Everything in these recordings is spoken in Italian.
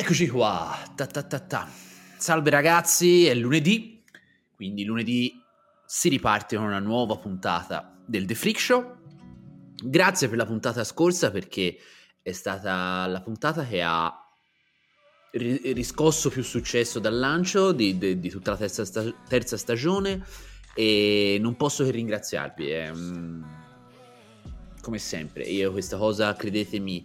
Eccoci qua. Ta ta ta ta. Salve ragazzi, è lunedì, quindi lunedì si riparte con una nuova puntata del The Freak Show. Grazie per la puntata scorsa perché è stata la puntata che ha ri- riscosso più successo dal lancio di, di- di tutta la terza, sta- terza stagione e non posso che ringraziarvi. mm, come sempre, io questa cosa, credetemi,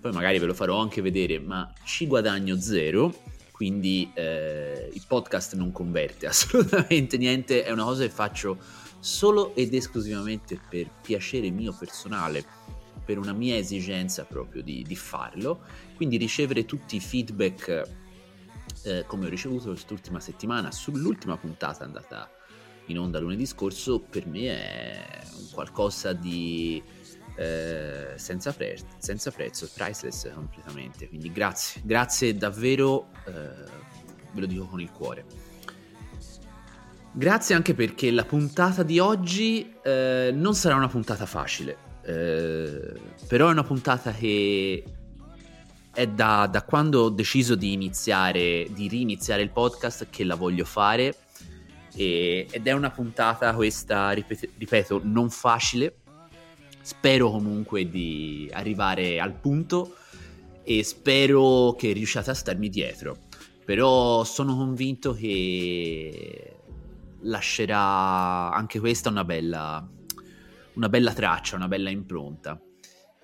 poi magari ve lo farò anche vedere, ma ci guadagno zero, quindi eh, il podcast non converte assolutamente niente, è una cosa che faccio solo ed esclusivamente per piacere mio personale, per una mia esigenza proprio di, di farlo, quindi ricevere tutti i feedback eh, come ho ricevuto quest'ultima settimana sull'ultima puntata andata in onda lunedì scorso, per me è qualcosa di eh, senza, pre- senza prezzo, priceless completamente. Quindi grazie, grazie davvero, eh, ve lo dico con il cuore. Grazie anche perché la puntata di oggi eh, non sarà una puntata facile, eh, però è una puntata che è da, da quando ho deciso di iniziare, di riniziare il podcast che la voglio fare e- ed è una puntata questa, ripet- ripeto, non facile. Spero comunque di arrivare al punto e spero che riusciate a starmi dietro. Però sono convinto che lascerà anche questa una bella, una bella traccia, una bella impronta.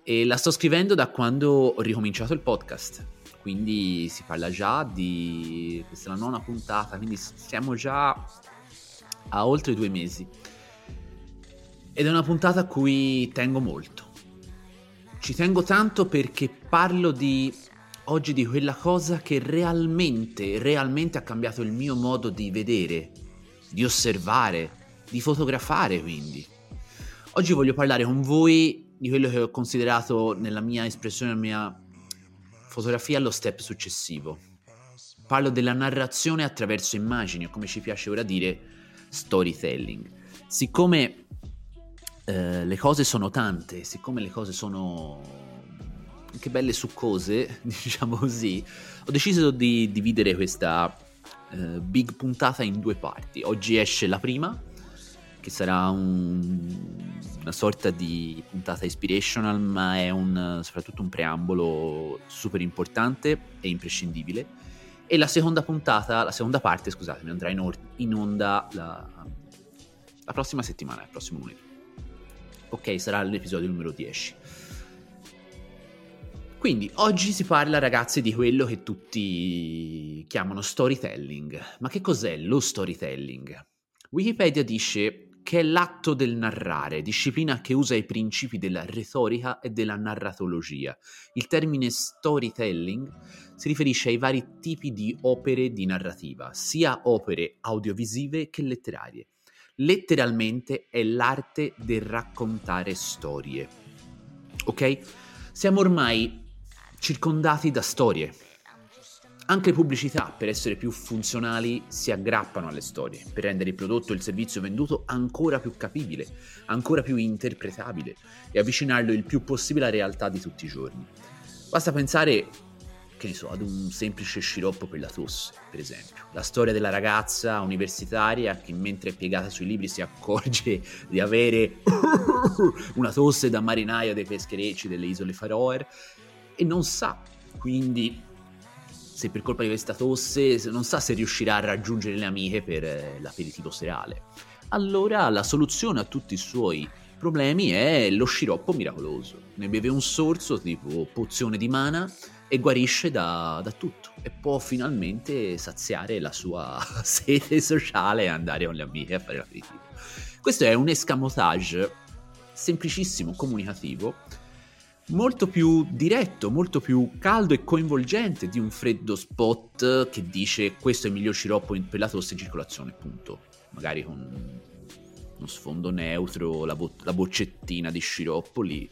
E la sto scrivendo da quando ho ricominciato il podcast. Quindi si parla già di. Questa è la nona puntata, quindi siamo già a oltre due mesi. Ed è una puntata a cui tengo molto. Ci tengo tanto perché parlo di oggi di quella cosa che realmente, realmente ha cambiato il mio modo di vedere, di osservare, di fotografare quindi. Oggi voglio parlare con voi di quello che ho considerato nella mia espressione, nella mia fotografia, lo step successivo. Parlo della narrazione attraverso immagini, o come ci piace ora dire, storytelling. Siccome eh, le cose sono tante, siccome le cose sono anche belle succose, diciamo così, ho deciso di dividere questa eh, big puntata in due parti. Oggi esce la prima, che sarà un- una sorta di puntata inspirational, ma è un, soprattutto un preambolo super importante e imprescindibile. E la seconda puntata, la seconda parte, scusatemi, andrà in, or- in onda la, la prossima settimana, il prossimo lunedì. Ok, sarà l'episodio numero 10. Quindi oggi si parla ragazzi di quello che tutti chiamano storytelling. Ma che cos'è lo storytelling? Wikipedia dice che è l'atto del narrare, disciplina che usa i principi della retorica e della narratologia. Il termine storytelling si riferisce ai vari tipi di opere di narrativa, sia opere audiovisive che letterarie. Letteralmente è l'arte del raccontare storie. Ok? Siamo ormai circondati da storie. Anche le pubblicità, per essere più funzionali, si aggrappano alle storie, per rendere il prodotto o il servizio venduto ancora più capibile, ancora più interpretabile e avvicinarlo il più possibile alla realtà di tutti i giorni. Basta pensare, che ne so, ad un semplice sciroppo per la tosse, per esempio. La storia della ragazza universitaria che mentre è piegata sui libri si accorge di avere una tosse da marinaio dei pescherecci delle isole Faroe e non sa, quindi se per colpa di questa tosse se- non sa se riuscirà a raggiungere le amiche per eh, l'aperitivo serale. Allora la soluzione a tutti i suoi problemi è lo sciroppo miracoloso. Ne beve un sorso tipo pozione di mana e guarisce da, da tutto e può finalmente saziare la sua sete sociale e andare con le amiche a fare l'aperitivo. Questo è un escamotage semplicissimo, comunicativo, molto più diretto, molto più caldo e coinvolgente di un freddo spot che dice questo è il miglior sciroppo per la tosse in circolazione, punto. Magari con uno sfondo neutro, la, bo- la boccettina di sciroppo lì,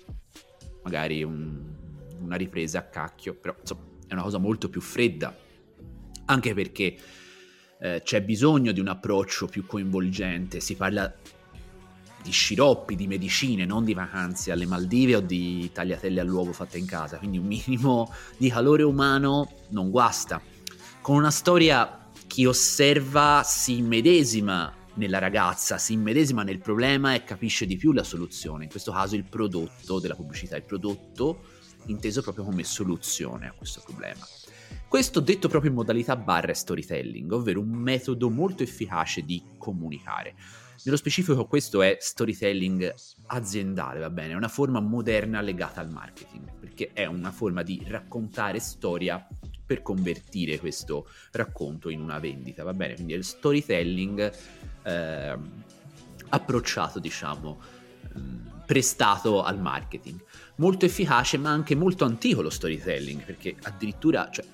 magari un, una ripresa a cacchio, però insomma è una cosa molto più fredda, anche perché eh, c'è bisogno di un approccio più coinvolgente, si parla di sciroppi, di medicine, non di vacanze alle Maldive o di tagliatelle all'uovo fatte in casa, quindi un minimo di calore umano non guasta. Con una storia chi osserva si immedesima nella ragazza, si immedesima nel problema e capisce di più la soluzione, in questo caso il prodotto della pubblicità, il prodotto inteso proprio come soluzione a questo problema. Questo detto proprio in modalità barra storytelling, ovvero un metodo molto efficace di comunicare. Nello specifico questo è storytelling aziendale, va bene? È una forma moderna legata al marketing, perché è una forma di raccontare storia per convertire questo racconto in una vendita, va bene? Quindi è il storytelling eh, approcciato, diciamo, ehm, prestato al marketing. Molto efficace, ma anche molto antico lo storytelling, perché addirittura cioè,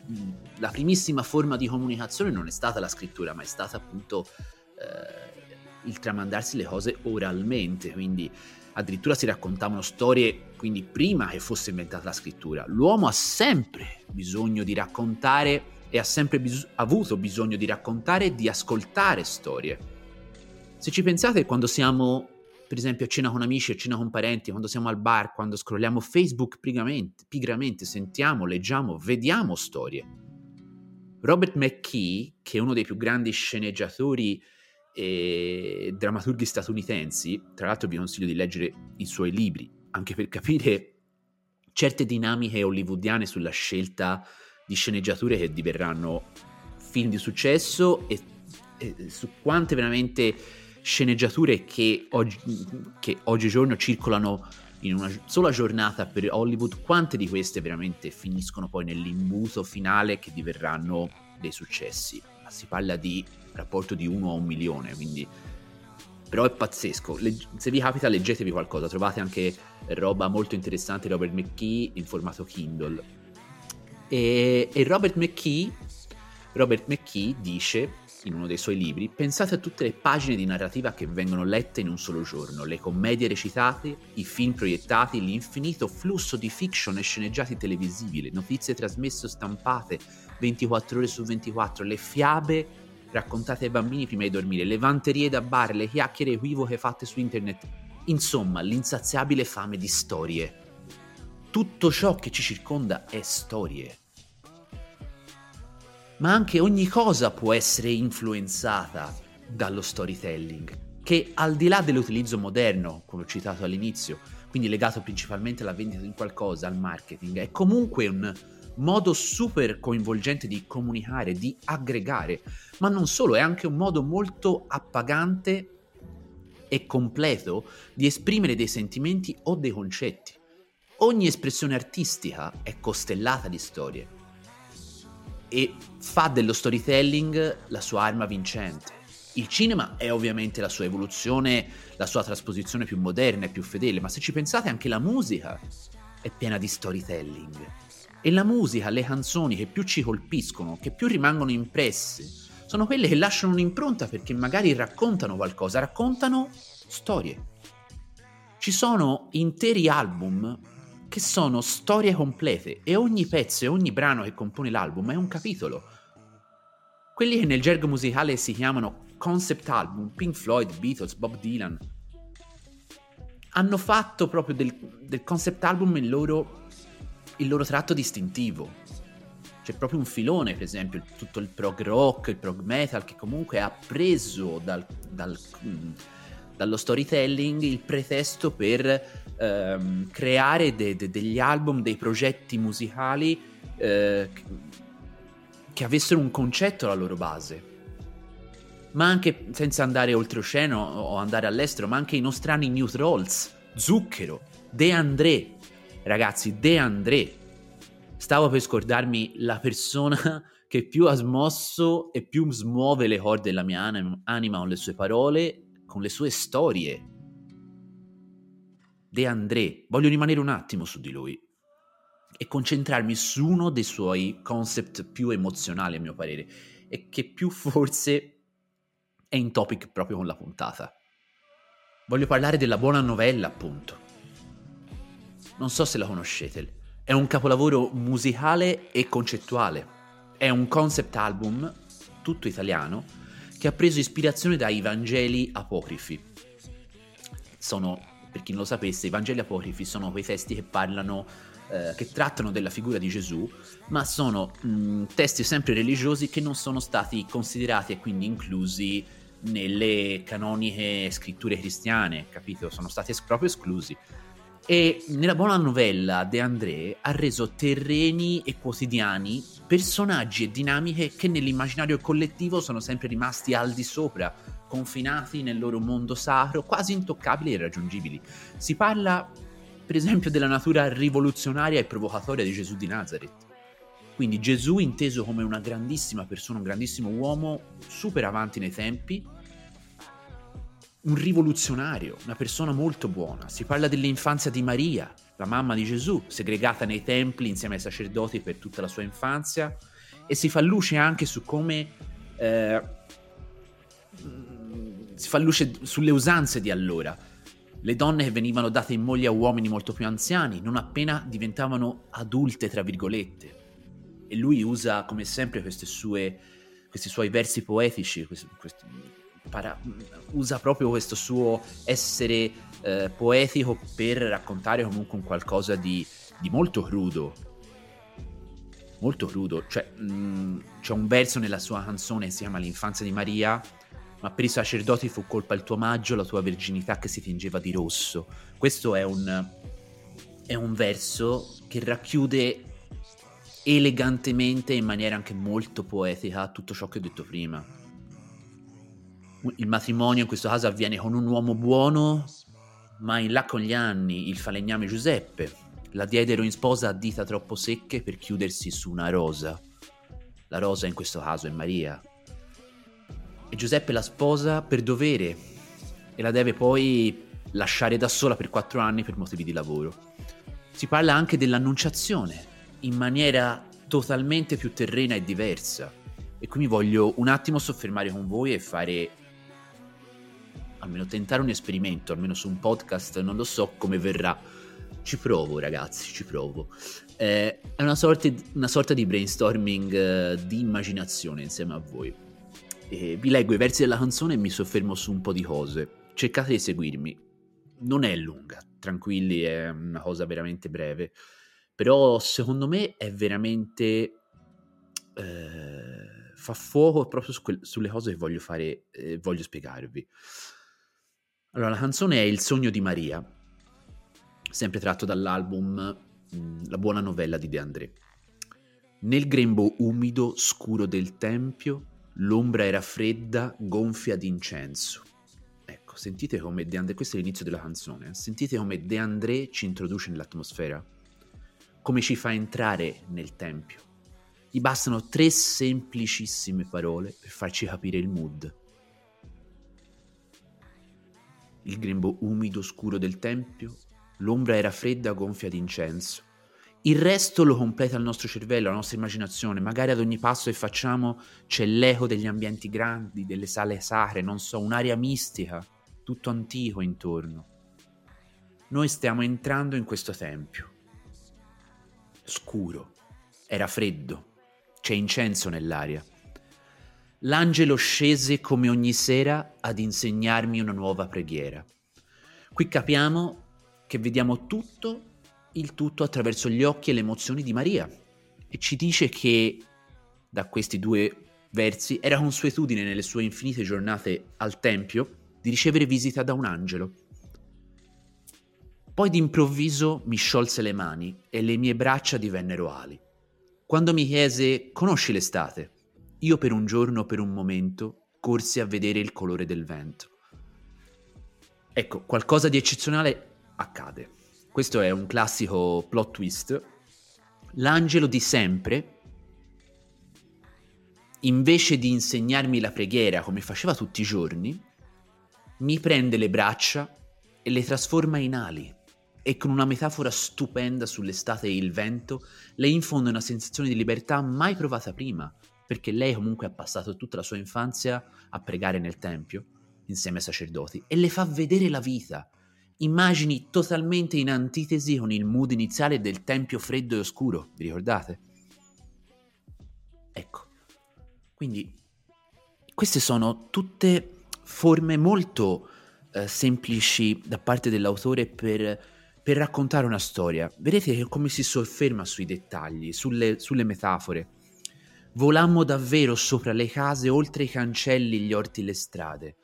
la primissima forma di comunicazione non è stata la scrittura, ma è stata appunto eh, il tramandarsi le cose oralmente, quindi addirittura si raccontavano storie, quindi prima che fosse inventata la scrittura. L'uomo ha sempre bisogno di raccontare e ha sempre bis- avuto bisogno di raccontare e di ascoltare storie. Se ci pensate, quando siamo, per esempio, a cena con amici, a cena con parenti, quando siamo al bar, quando scrolliamo Facebook pigramente, pigramente sentiamo, leggiamo, vediamo storie. Robert McKee, che è uno dei più grandi sceneggiatori e drammaturghi statunitensi, tra l'altro vi consiglio di leggere i suoi libri, anche per capire certe dinamiche hollywoodiane sulla scelta di sceneggiature che diverranno film di successo e, e su quante veramente sceneggiature che, oggi, che oggigiorno circolano in una sola giornata per Hollywood, quante di queste veramente finiscono poi nell'imbuto finale che diverranno dei successi. Si parla di rapporto di 1 a un milione, quindi però è pazzesco. Legg- se vi capita leggetevi qualcosa, trovate anche roba molto interessante di Robert McKee in formato Kindle. E, e Robert McKee, Robert McKee dice in uno dei suoi libri, pensate a tutte le pagine di narrativa che vengono lette in un solo giorno, le commedie recitate, i film proiettati, l'infinito flusso di fiction e sceneggiati televisivi, le notizie trasmesse o stampate 24 ore su 24, le fiabe raccontate ai bambini prima di dormire, le vanterie da bar, le chiacchiere equivoche fatte su internet, insomma l'insaziabile fame di storie. Tutto ciò che ci circonda è storie. Ma anche ogni cosa può essere influenzata dallo storytelling, che al di là dell'utilizzo moderno, come ho citato all'inizio, quindi legato principalmente alla vendita di qualcosa, al marketing, è comunque un modo super coinvolgente di comunicare, di aggregare, ma non solo, è anche un modo molto appagante e completo di esprimere dei sentimenti o dei concetti. Ogni espressione artistica è costellata di storie e fa dello storytelling la sua arma vincente. Il cinema è ovviamente la sua evoluzione, la sua trasposizione più moderna e più fedele, ma se ci pensate anche la musica è piena di storytelling. E la musica, le canzoni che più ci colpiscono, che più rimangono impresse, sono quelle che lasciano un'impronta perché magari raccontano qualcosa, raccontano storie. Ci sono interi album che sono storie complete e ogni pezzo e ogni brano che compone l'album è un capitolo. Quelli che nel gergo musicale si chiamano concept album, Pink Floyd, Beatles, Bob Dylan, hanno fatto proprio del, del concept album il loro il loro tratto distintivo. C'è proprio un filone, per esempio, tutto il prog rock, il prog metal, che comunque ha preso dal, dal, dallo storytelling il pretesto per ehm, creare de, de, degli album, dei progetti musicali eh, che avessero un concetto alla loro base. Ma anche senza andare oltreoceano o andare all'estero, ma anche i nostrani New Trolls, Zucchero, De André, Ragazzi, De André. Stavo per scordarmi la persona che più ha smosso e più smuove le corde della mia anima con le sue parole, con le sue storie. De André, voglio rimanere un attimo su di lui. e concentrarmi su uno dei suoi concept più emozionali, a mio parere, e che più forse è in topic proprio con la puntata. Voglio parlare della buona novella, appunto. Non so se la conoscete. È un capolavoro musicale e concettuale. È un concept album, tutto italiano, che ha preso ispirazione dai Vangeli apocrifi. Sono, per chi non lo sapesse, i Vangeli apocrifi sono quei testi che parlano eh, che trattano della figura di Gesù, ma sono mh, testi sempre religiosi che non sono stati considerati e quindi inclusi nelle canoniche scritture cristiane, capito? Sono stati proprio esclusi. E nella buona novella De André ha reso terreni e quotidiani personaggi e dinamiche che nell'immaginario collettivo sono sempre rimasti al di sopra, confinati nel loro mondo sacro, quasi intoccabili e irraggiungibili. Si parla, per esempio, della natura rivoluzionaria e provocatoria di Gesù di Nazareth quindi Gesù inteso come una grandissima persona, un grandissimo uomo, super avanti nei tempi, un rivoluzionario, una persona molto buona. Si parla dell'infanzia di Maria, la mamma di Gesù, segregata nei templi insieme ai sacerdoti per tutta la sua infanzia, e si fa luce anche su come... Eh, si fa luce sulle usanze di allora. Le donne che venivano date in moglie a uomini molto più anziani, non appena diventavano adulte, tra virgolette e lui usa come sempre sue, questi suoi versi poetici, questi, questi, para, usa proprio questo suo essere eh, poetico per raccontare comunque un qualcosa di, di molto crudo. Molto crudo, cioè mh, c'è un verso nella sua canzone che si chiama L'infanzia di Maria, ma per i sacerdoti fu colpa il tuo maggio, la tua verginità che si tingeva di rosso. Questo è un, è un verso che racchiude elegantemente in maniera anche molto poetica tutto ciò che ho detto prima. Il matrimonio in questo caso avviene con un uomo buono, ma in là con gli anni il falegname Giuseppe la diedero in sposa a dita troppo secche per chiudersi su una rosa. La rosa in questo caso è Maria. E Giuseppe la sposa per dovere e la deve poi lasciare da sola per quattro anni per motivi di lavoro. Si parla anche dell'annunciazione, in maniera totalmente più terrena e diversa. E qui mi voglio un attimo soffermare con voi e fare almeno tentare un esperimento, almeno su un podcast, non lo so come verrà. Ci provo, ragazzi, ci provo. Eh, è una sorta, una sorta, di brainstorming eh, di immaginazione insieme a voi. E vi leggo i versi della canzone e mi soffermo su un po' di cose. Cercate di seguirmi. Non è lunga, tranquilli, è una cosa veramente breve. Però secondo me è veramente... Eh, fa fuoco proprio su que- sulle cose che voglio fare, eh, voglio spiegarvi. Allora, la canzone è Il sogno di Maria, sempre tratto dall'album mm, La buona novella di De André. Nel grembo umido, scuro del tempio, l'ombra era fredda, gonfia d'incenso. Ecco, sentite come De André, questo è l'inizio della canzone, sentite come De André ci introduce nell'atmosfera come ci fa entrare nel Tempio. Gli bastano tre semplicissime parole per farci capire il mood. Il grembo umido scuro del Tempio, l'ombra era fredda gonfia d'incenso. Il resto lo completa il nostro cervello, la nostra immaginazione. Magari ad ogni passo che facciamo c'è l'eco degli ambienti grandi, delle sale sacre, non so, un'aria mistica, tutto antico intorno. Noi stiamo entrando in questo tempio scuro, era freddo, c'è incenso nell'aria. L'angelo scese come ogni sera ad insegnarmi una nuova preghiera. Qui capiamo che vediamo tutto, il tutto attraverso gli occhi e le emozioni di Maria e ci dice che da questi due versi era consuetudine nelle sue infinite giornate al Tempio di ricevere visita da un angelo poi d'improvviso mi sciolse le mani e le mie braccia divennero ali. Quando mi chiese conosci l'estate, io per un giorno, per un momento, corsi a vedere il colore del vento. Ecco, qualcosa di eccezionale accade. Questo è un classico plot twist. L'angelo di sempre, invece di insegnarmi la preghiera come faceva tutti i giorni, mi prende le braccia e le trasforma in ali e con una metafora stupenda sull'estate e il vento, le infonde una sensazione di libertà mai provata prima, perché lei comunque ha passato tutta la sua infanzia a pregare nel tempio, insieme ai sacerdoti, e le fa vedere la vita. Immagini totalmente in antitesi con il mood iniziale del tempio freddo e oscuro, vi ricordate? Ecco, quindi queste sono tutte forme molto eh, semplici da parte dell'autore per, per, raccontare una storia. Vedete come si sofferma sui dettagli, sulle, sulle metafore. Volammo davvero sopra le case, oltre i cancelli, gli orti, le strade.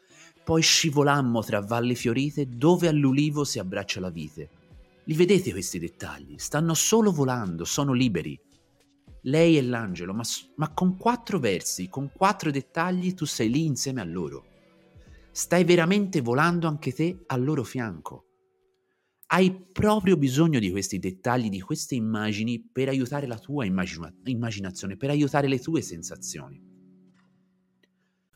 Poi scivolammo tra valli fiorite dove all'ulivo si abbraccia la vite. Li vedete questi dettagli? Stanno solo volando, sono liberi. Lei e l'angelo, ma, ma con quattro versi, con quattro dettagli, tu sei lì insieme a loro. Stai veramente volando anche te al loro fianco. Hai proprio bisogno di questi dettagli, di queste immagini per aiutare la tua immagina- immaginazione, per aiutare le tue sensazioni.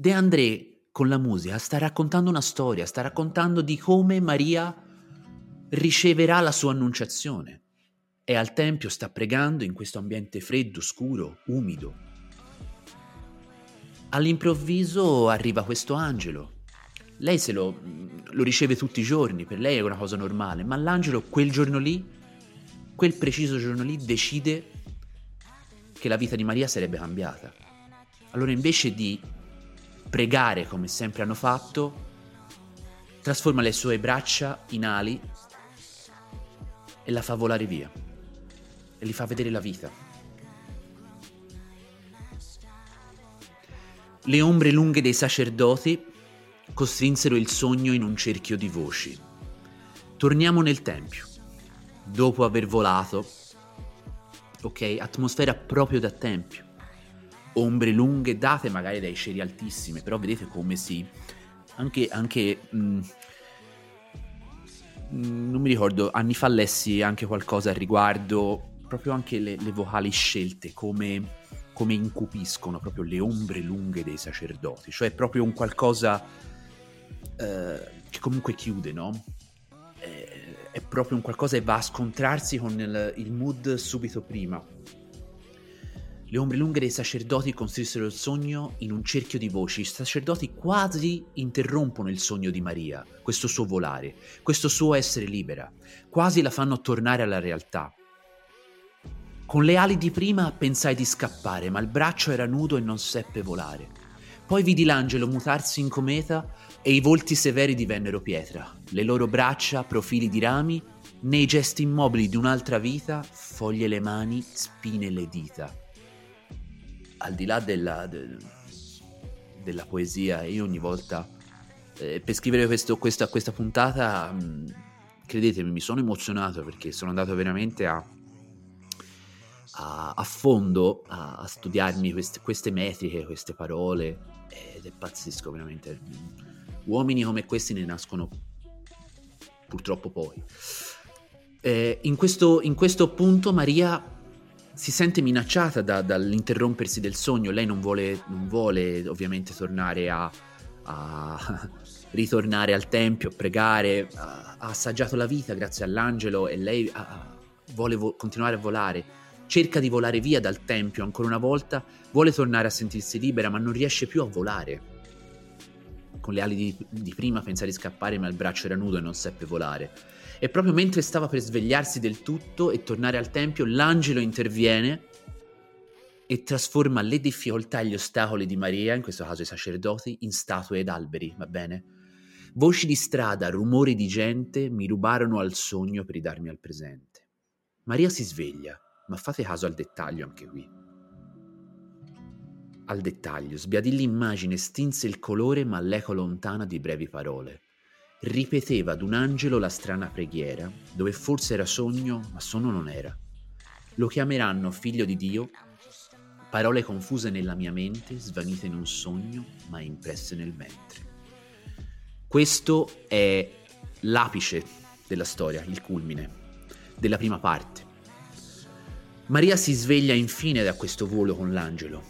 De André con la musica sta raccontando una storia, sta raccontando di come Maria riceverà la sua annunciazione. E al tempio sta pregando in questo ambiente freddo, scuro, umido. All'improvviso arriva questo angelo. Lei se lo, lo riceve tutti i giorni, per lei è una cosa normale, ma l'angelo quel giorno lì, quel preciso giorno lì, decide che la vita di Maria sarebbe cambiata. Allora invece di pregare come sempre hanno fatto, trasforma le sue braccia in ali e la fa volare via e gli fa vedere la vita. Le ombre lunghe dei sacerdoti costrinsero il sogno in un cerchio di voci. Torniamo nel tempio. Dopo aver volato, ok, atmosfera proprio da tempio ombre lunghe date magari dai cieli altissimi, però vedete come si... anche... anche mh, mm, mm, non mi ricordo, anni fa lessi anche qualcosa al riguardo, proprio anche le, le vocali scelte, come, come, incupiscono proprio le ombre lunghe dei sacerdoti, cioè proprio un qualcosa eh, che comunque chiude, no? È, è, proprio un qualcosa che va a scontrarsi con il, il mood subito prima le ombre lunghe dei sacerdoti costruissero il sogno in un cerchio di voci. I sacerdoti quasi interrompono il sogno di Maria, questo suo volare, questo suo essere libera, quasi la fanno tornare alla realtà. Con le ali di prima pensai di scappare, ma il braccio era nudo e non seppe volare. Poi vidi l'angelo mutarsi in cometa e i volti severi divennero pietra, le loro braccia profili di rami, nei gesti immobili di un'altra vita, foglie le mani, spine le dita al di là della, de, della poesia, io ogni volta eh, per scrivere questo, questa, questa, puntata, mh, mm, credetemi, mi sono emozionato perché sono andato veramente a, a, a fondo a, a studiarmi queste, queste, metriche, queste parole, ed è pazzesco veramente. Uomini come questi ne nascono purtroppo pochi. Eh, in, questo, in questo punto Maria si sente minacciata da, dall'interrompersi del sogno, lei non vuole, non vuole ovviamente tornare a, a ritornare al tempio, a pregare, ha assaggiato la vita grazie all'angelo e lei ha, vuole vo- continuare a volare, cerca di volare via dal tempio ancora una volta, vuole tornare a sentirsi libera ma non riesce più a volare. Con le ali di, di prima pensa di scappare ma il braccio era nudo e non seppe volare e proprio mentre stava per svegliarsi del tutto e tornare al tempio, l'angelo interviene e trasforma le difficoltà e gli ostacoli di Maria, in questo caso i sacerdoti, in statue ed alberi, va bene? Voci di strada, rumori di gente mi rubarono al sogno per ridarmi al presente. Maria si sveglia, ma fate caso al dettaglio anche qui. Al dettaglio, sbiadì l'immagine, stinse il colore, ma l'eco lontana di brevi parole. Ripeteva ad un angelo la strana preghiera, dove forse era sogno, ma sonno non era. Lo chiameranno figlio di Dio, parole confuse nella mia mente, svanite in un sogno, ma impresse nel ventre. Questo è l'apice della storia, il culmine della prima parte. Maria si sveglia infine da questo volo con l'angelo.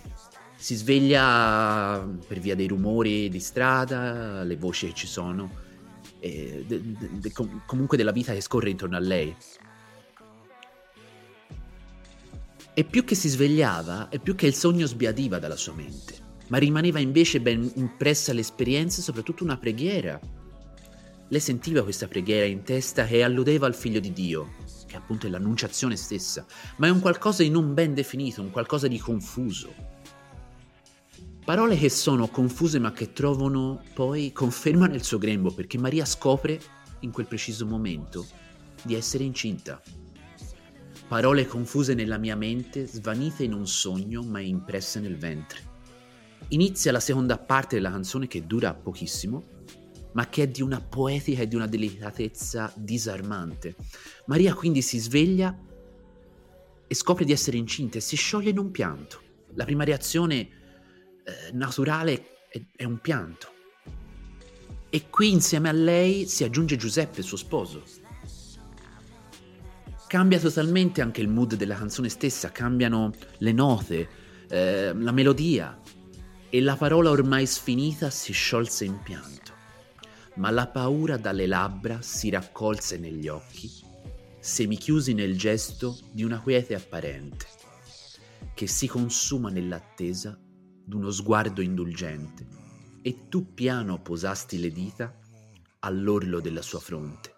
Si sveglia per via dei rumori di strada, le voci che ci sono, de, de, de, comunque della vita che scorre intorno a lei. E più che si svegliava, e più che il sogno sbiadiva dalla sua mente ma rimaneva invece ben impressa l'esperienza e soprattutto una preghiera. Lei sentiva questa preghiera in testa e alludeva al figlio di Dio, che appunto è l'annunciazione stessa, ma è un qualcosa di non ben definito, un qualcosa di confuso. Parole che sono confuse ma che trovano poi conferma nel suo grembo, perché Maria scopre in quel preciso momento di essere incinta. Parole confuse nella mia mente, svanite in un sogno ma impresse nel ventre. Inizia la seconda parte della canzone che dura pochissimo, ma che è di una poetica e di una delicatezza disarmante. Maria quindi si sveglia e scopre di essere incinta e si scioglie in un pianto. La prima reazione eh, naturale è, è un pianto. E qui insieme a lei si aggiunge Giuseppe, suo sposo. Cambia totalmente anche il mood della canzone stessa, cambiano le note, eh, la melodia, e la parola ormai sfinita si sciolse in pianto, ma la paura dalle labbra si raccolse negli occhi, semichiusi nel gesto di una quiete apparente, che si consuma nell'attesa d'uno sguardo indulgente, e tu piano posasti le dita all'orlo della sua fronte.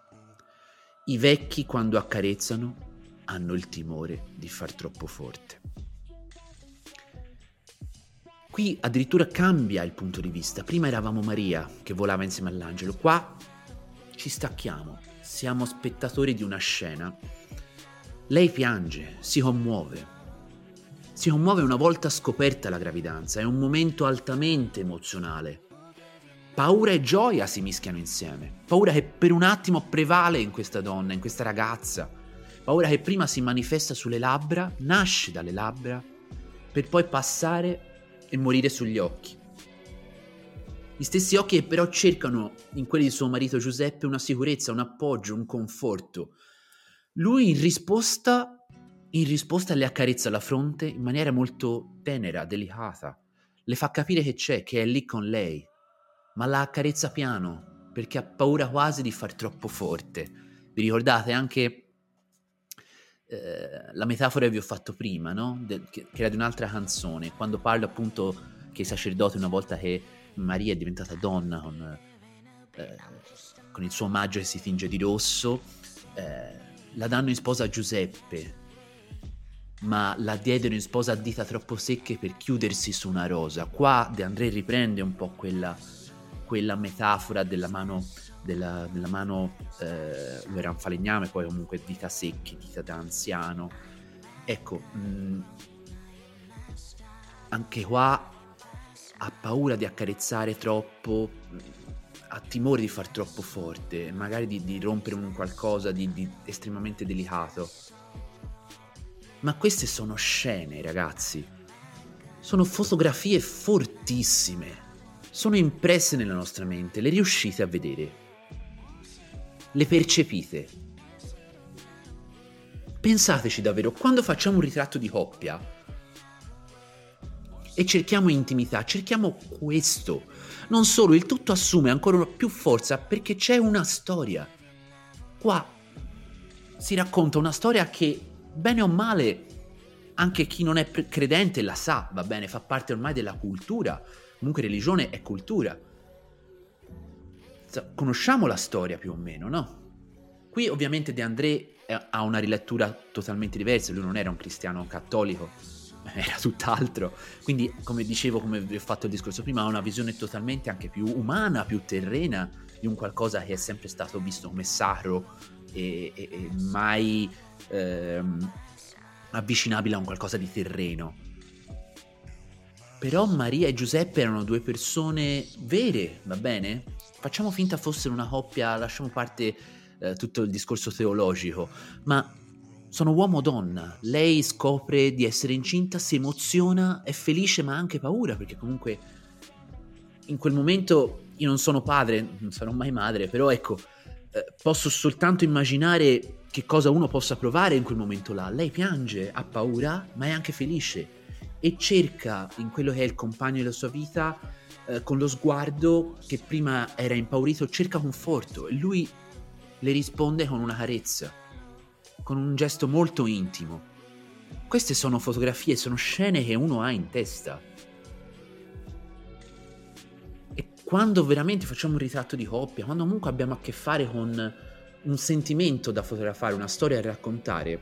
I vecchi quando accarezzano hanno il timore di far troppo forte. Qui addirittura cambia il punto di vista. Prima eravamo Maria che volava insieme all'angelo, qua ci stacchiamo, siamo spettatori di una scena. Lei piange, si commuove. Si commuove una volta scoperta la gravidanza, è un momento altamente emozionale. Paura e gioia si mischiano insieme. Paura che per un attimo prevale in questa donna, in questa ragazza. Paura che prima si manifesta sulle labbra, nasce dalle labbra, per poi passare e morire sugli occhi. Gli stessi occhi che però cercano in quelli di suo marito Giuseppe una sicurezza, un appoggio, un conforto. Lui in risposta, in risposta le accarezza la fronte in maniera molto tenera, delicata. Le fa capire che c'è, che è lì con lei, ma la accarezza piano perché ha paura quasi di far troppo forte. Vi ricordate anche eh, la metafora che vi ho fatto prima, no? De- che, era di un'altra canzone, quando parlo appunto che i sacerdoti una volta che Maria è diventata donna con, eh, con il suo omaggio che si tinge di rosso, eh, la danno in sposa a Giuseppe, ma la diedero in sposa a dita troppo secche per chiudersi su una rosa. Qua De André riprende un po' quella, quella metafora della mano della, della mano, eh, era un falegname, poi comunque dita secche, dita da anziano. Ecco, mh, mm, anche qua ha paura di accarezzare troppo, ha timore di far troppo forte, magari di, di rompere un qualcosa di, di estremamente delicato. Ma queste sono scene, ragazzi. Sono fotografie fortissime. Sono impresse nella nostra mente, le riuscite a vedere le percepite. Pensateci davvero, quando facciamo un ritratto di coppia e cerchiamo intimità, cerchiamo questo. Non solo, il tutto assume ancora più forza perché c'è una storia. Qua si racconta una storia che, bene o male, anche chi non è credente la sa, va bene, fa parte ormai della cultura. Comunque religione è cultura conosciamo la storia più o meno, no? Qui ovviamente De André ha una rilettura totalmente diversa, lui non era un cristiano cattolico, era tutt'altro. Quindi, come dicevo, come vi ho fatto il discorso prima, ha una visione totalmente anche più umana, più terrena di un qualcosa che è sempre stato visto come sacro e, e, e mai ehm, avvicinabile a un qualcosa di terreno. Però Maria e Giuseppe erano due persone vere, va bene? Facciamo finta fossero una coppia, lasciamo parte eh, tutto il discorso teologico, ma sono uomo-donna. Lei scopre di essere incinta, si emoziona, è felice ma ha anche paura perché comunque in quel momento io non sono padre, non sarò mai madre, però ecco, eh, posso soltanto immaginare che cosa uno possa provare in quel momento là. Lei piange, ha paura, ma è anche felice e cerca in quello che è il compagno della sua vita, eh, con lo sguardo che prima era impaurito, cerca conforto e lui le risponde con una carezza con un gesto molto intimo. Queste sono fotografie, sono scene che uno ha in testa. E quando veramente facciamo un ritratto di coppia, quando comunque abbiamo a che fare con un sentimento da fotografare, una storia da raccontare,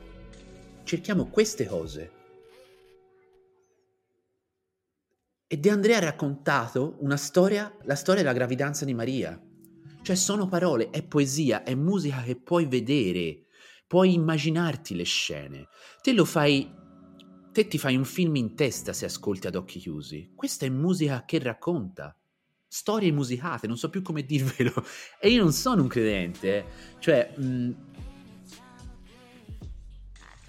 cerchiamo queste cose. E De Andrea ha raccontato una storia, la storia della gravidanza di Maria. Cioè sono parole, è poesia, è musica che puoi vedere, puoi immaginarti le scene. Te lo fai te ti fai un film in testa se ascolti ad occhi chiusi. Questa è musica che racconta. Storie musicate, non so più come dirvelo. E io non sono un credente, eh. cioè, mh, mm,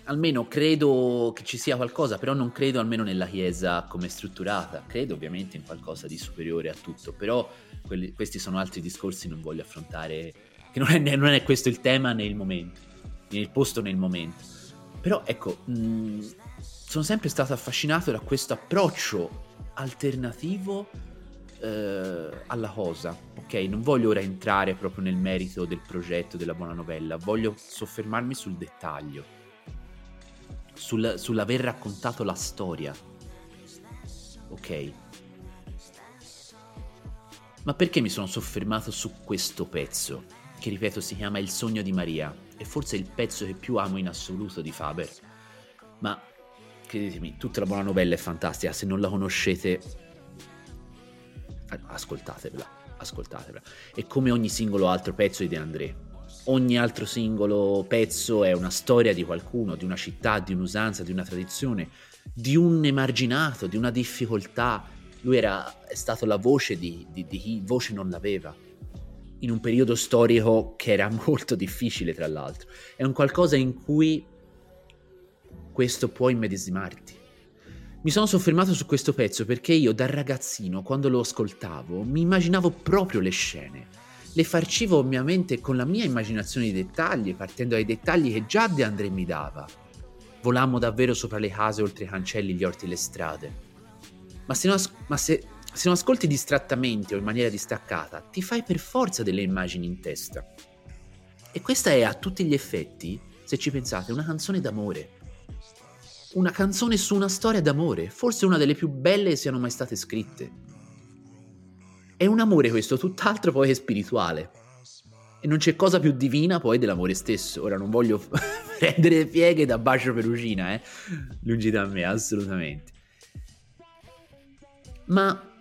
almeno credo che ci sia qualcosa, però non credo almeno nella Chiesa come strutturata. Credo ovviamente in qualcosa di superiore a tutto, però quelli, questi sono altri discorsi non voglio affrontare, che non è, non è questo il tema né il momento nel posto nel momento. Però ecco, mh, mm, sono sempre stato affascinato da questo approccio alternativo eh, alla cosa. Ok, non voglio ora entrare proprio nel merito del progetto della buona novella, voglio soffermarmi sul dettaglio, sul, sull'aver raccontato la storia. Ok? Ma perché mi sono soffermato su questo pezzo, che ripeto si chiama Il sogno di Maria? è forse il pezzo che più amo in assoluto di Faber. Ma credetemi, tutta la buona novella è fantastica, se non la conoscete ascoltatevela, ascoltatevela. È come ogni singolo altro pezzo di De André. Ogni altro singolo pezzo è una storia di qualcuno, di una città, di un'usanza, di una tradizione, di un emarginato, di una difficoltà. Lui era, è stato la voce di, di, di chi voce non l'aveva in un periodo storico che era molto difficile, tra l'altro. È un qualcosa in cui questo può immedesimarti. Mi sono soffermato su questo pezzo perché io da ragazzino, quando lo ascoltavo, mi immaginavo proprio le scene. Le farcivo ovviamente con la mia immaginazione di dettagli, partendo dai dettagli che già De André mi dava. Volammo davvero sopra le case, oltre i cancelli, gli orti e le strade. Ma se, no, ma se se non ascolti distrattamente o in maniera distaccata, ti fai per forza delle immagini in testa. E questa è a tutti gli effetti, se ci pensate, una canzone d'amore. Una canzone su una storia d'amore, forse una delle più belle che siano mai state scritte. È un amore questo, tutt'altro poi che spirituale. E non c'è cosa più divina poi dell'amore stesso. Ora non voglio prendere pieghe da bacio perugina, eh? Lungi da me, assolutamente. Ma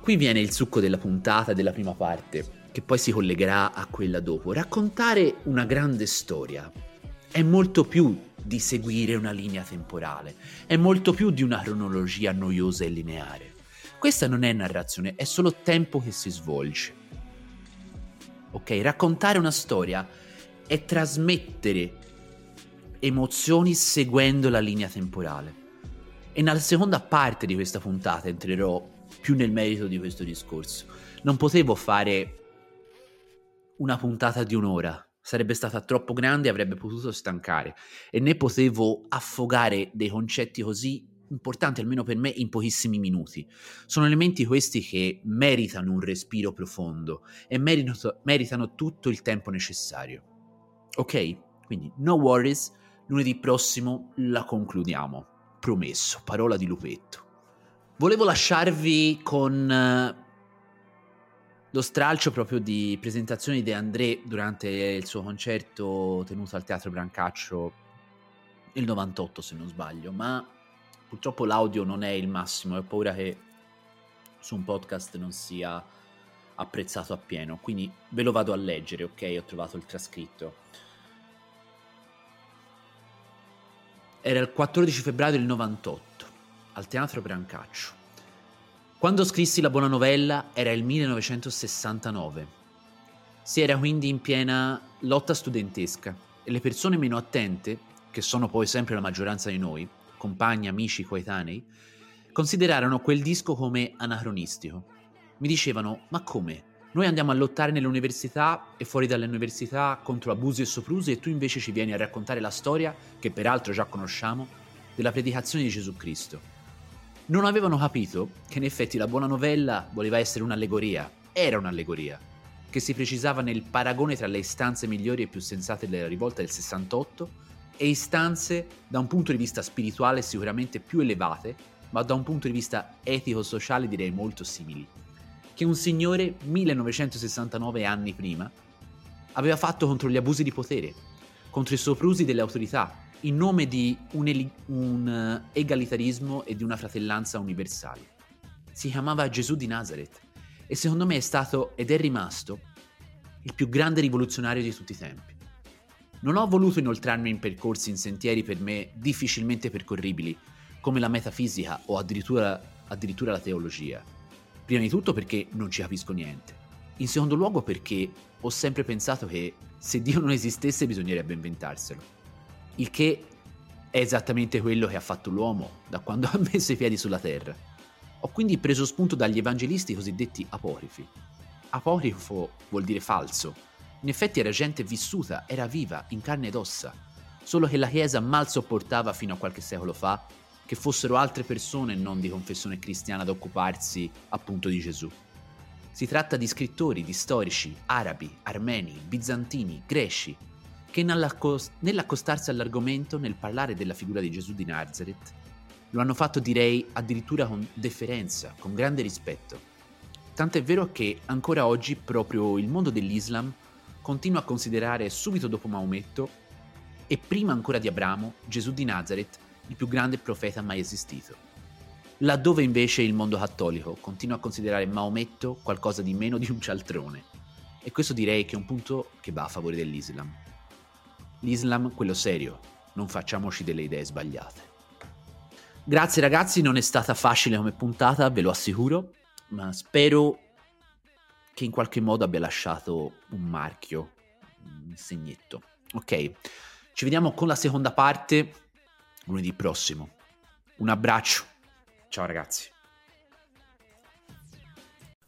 Qui viene il succo della puntata, della prima parte, che poi si collegherà a quella dopo. Raccontare una grande storia è molto più di seguire una linea temporale, è molto più di una cronologia noiosa e lineare. Questa non è narrazione, è solo tempo che si svolge. Ok, raccontare una storia è trasmettere emozioni seguendo la linea temporale. E nella seconda parte di questa puntata entrerò più nel merito di questo discorso. Non potevo fare una puntata di un'ora, sarebbe stata troppo grande e avrebbe potuto stancare e né potevo affogare dei concetti così importanti, almeno per me, in pochissimi minuti. Sono elementi questi che meritano un respiro profondo e meritano, meritano tutto il tempo necessario. Ok? Quindi no worries, lunedì prossimo la concludiamo. Promesso, parola di lupetto. Volevo lasciarvi con eh, lo stralcio proprio di presentazione di André durante il suo concerto tenuto al Teatro Brancaccio nel 98 se non sbaglio, ma purtroppo l'audio non è il massimo e ho paura che su un podcast non sia apprezzato appieno, quindi ve lo vado a leggere, ok? Ho trovato il trascritto. Era il 14 febbraio del 98 al Teatro Brancaccio. Quando scrissi la buona novella era il 1969. Si era quindi in piena lotta studentesca e le persone meno attente, che sono poi sempre la maggioranza di noi, compagni, amici, coetanei, considerarono quel disco come anacronistico. Mi dicevano, ma come? Noi andiamo a lottare nelle università e fuori dalle università contro abusi e soprusi e tu invece ci vieni a raccontare la storia, che peraltro già conosciamo, della predicazione di Gesù Cristo non avevano capito che in effetti la buona novella voleva essere un'allegoria, era un'allegoria, che si precisava nel paragone tra le istanze migliori e più sensate della rivolta del 68 e istanze da un punto di vista spirituale sicuramente più elevate, ma da un punto di vista etico-sociale direi molto simili, che un signore 1969 anni prima aveva fatto contro gli abusi di potere, contro i soprusi delle autorità, in nome di un, eli- un eh, egalitarismo e di una fratellanza universale. Si chiamava Gesù di Nazareth e secondo me è stato ed è rimasto il più grande rivoluzionario di tutti i tempi. Non ho voluto inoltrarmi in percorsi in sentieri per me difficilmente percorribili, come la metafisica o addirittura, addirittura la teologia. Prima di tutto perché non ci capisco niente. In secondo luogo perché ho sempre pensato che se Dio non esistesse bisognerebbe inventarselo il che è esattamente quello che ha fatto l'uomo da quando ha messo i piedi sulla terra. Ho quindi preso spunto dagli evangelisti cosiddetti apocrifi. Apocrifo vuol dire falso. In effetti era gente vissuta, era viva, in carne ed ossa, solo che la Chiesa mal sopportava fino a qualche secolo fa che fossero altre persone non di confessione cristiana ad occuparsi appunto di Gesù. Si tratta di scrittori, di storici, arabi, armeni, bizantini, greci, che nell'accostarsi all'argomento, nel parlare della figura di Gesù di Nazareth, lo hanno fatto direi addirittura con deferenza, con grande rispetto. Tant'è vero che ancora oggi proprio il mondo dell'Islam continua a considerare subito dopo Maometto e prima ancora di Abramo Gesù di Nazareth il più grande profeta mai esistito. Laddove invece il mondo cattolico continua a considerare Maometto qualcosa di meno di un cialtrone. E questo direi che è un punto che va a favore dell'Islam. L'Islam, quello serio, non facciamoci delle idee sbagliate. Grazie ragazzi, non è stata facile come puntata, ve lo assicuro, ma spero che in qualche modo abbia lasciato un marchio, un segnetto. Ok, ci vediamo con la seconda parte lunedì prossimo. Un abbraccio, ciao ragazzi.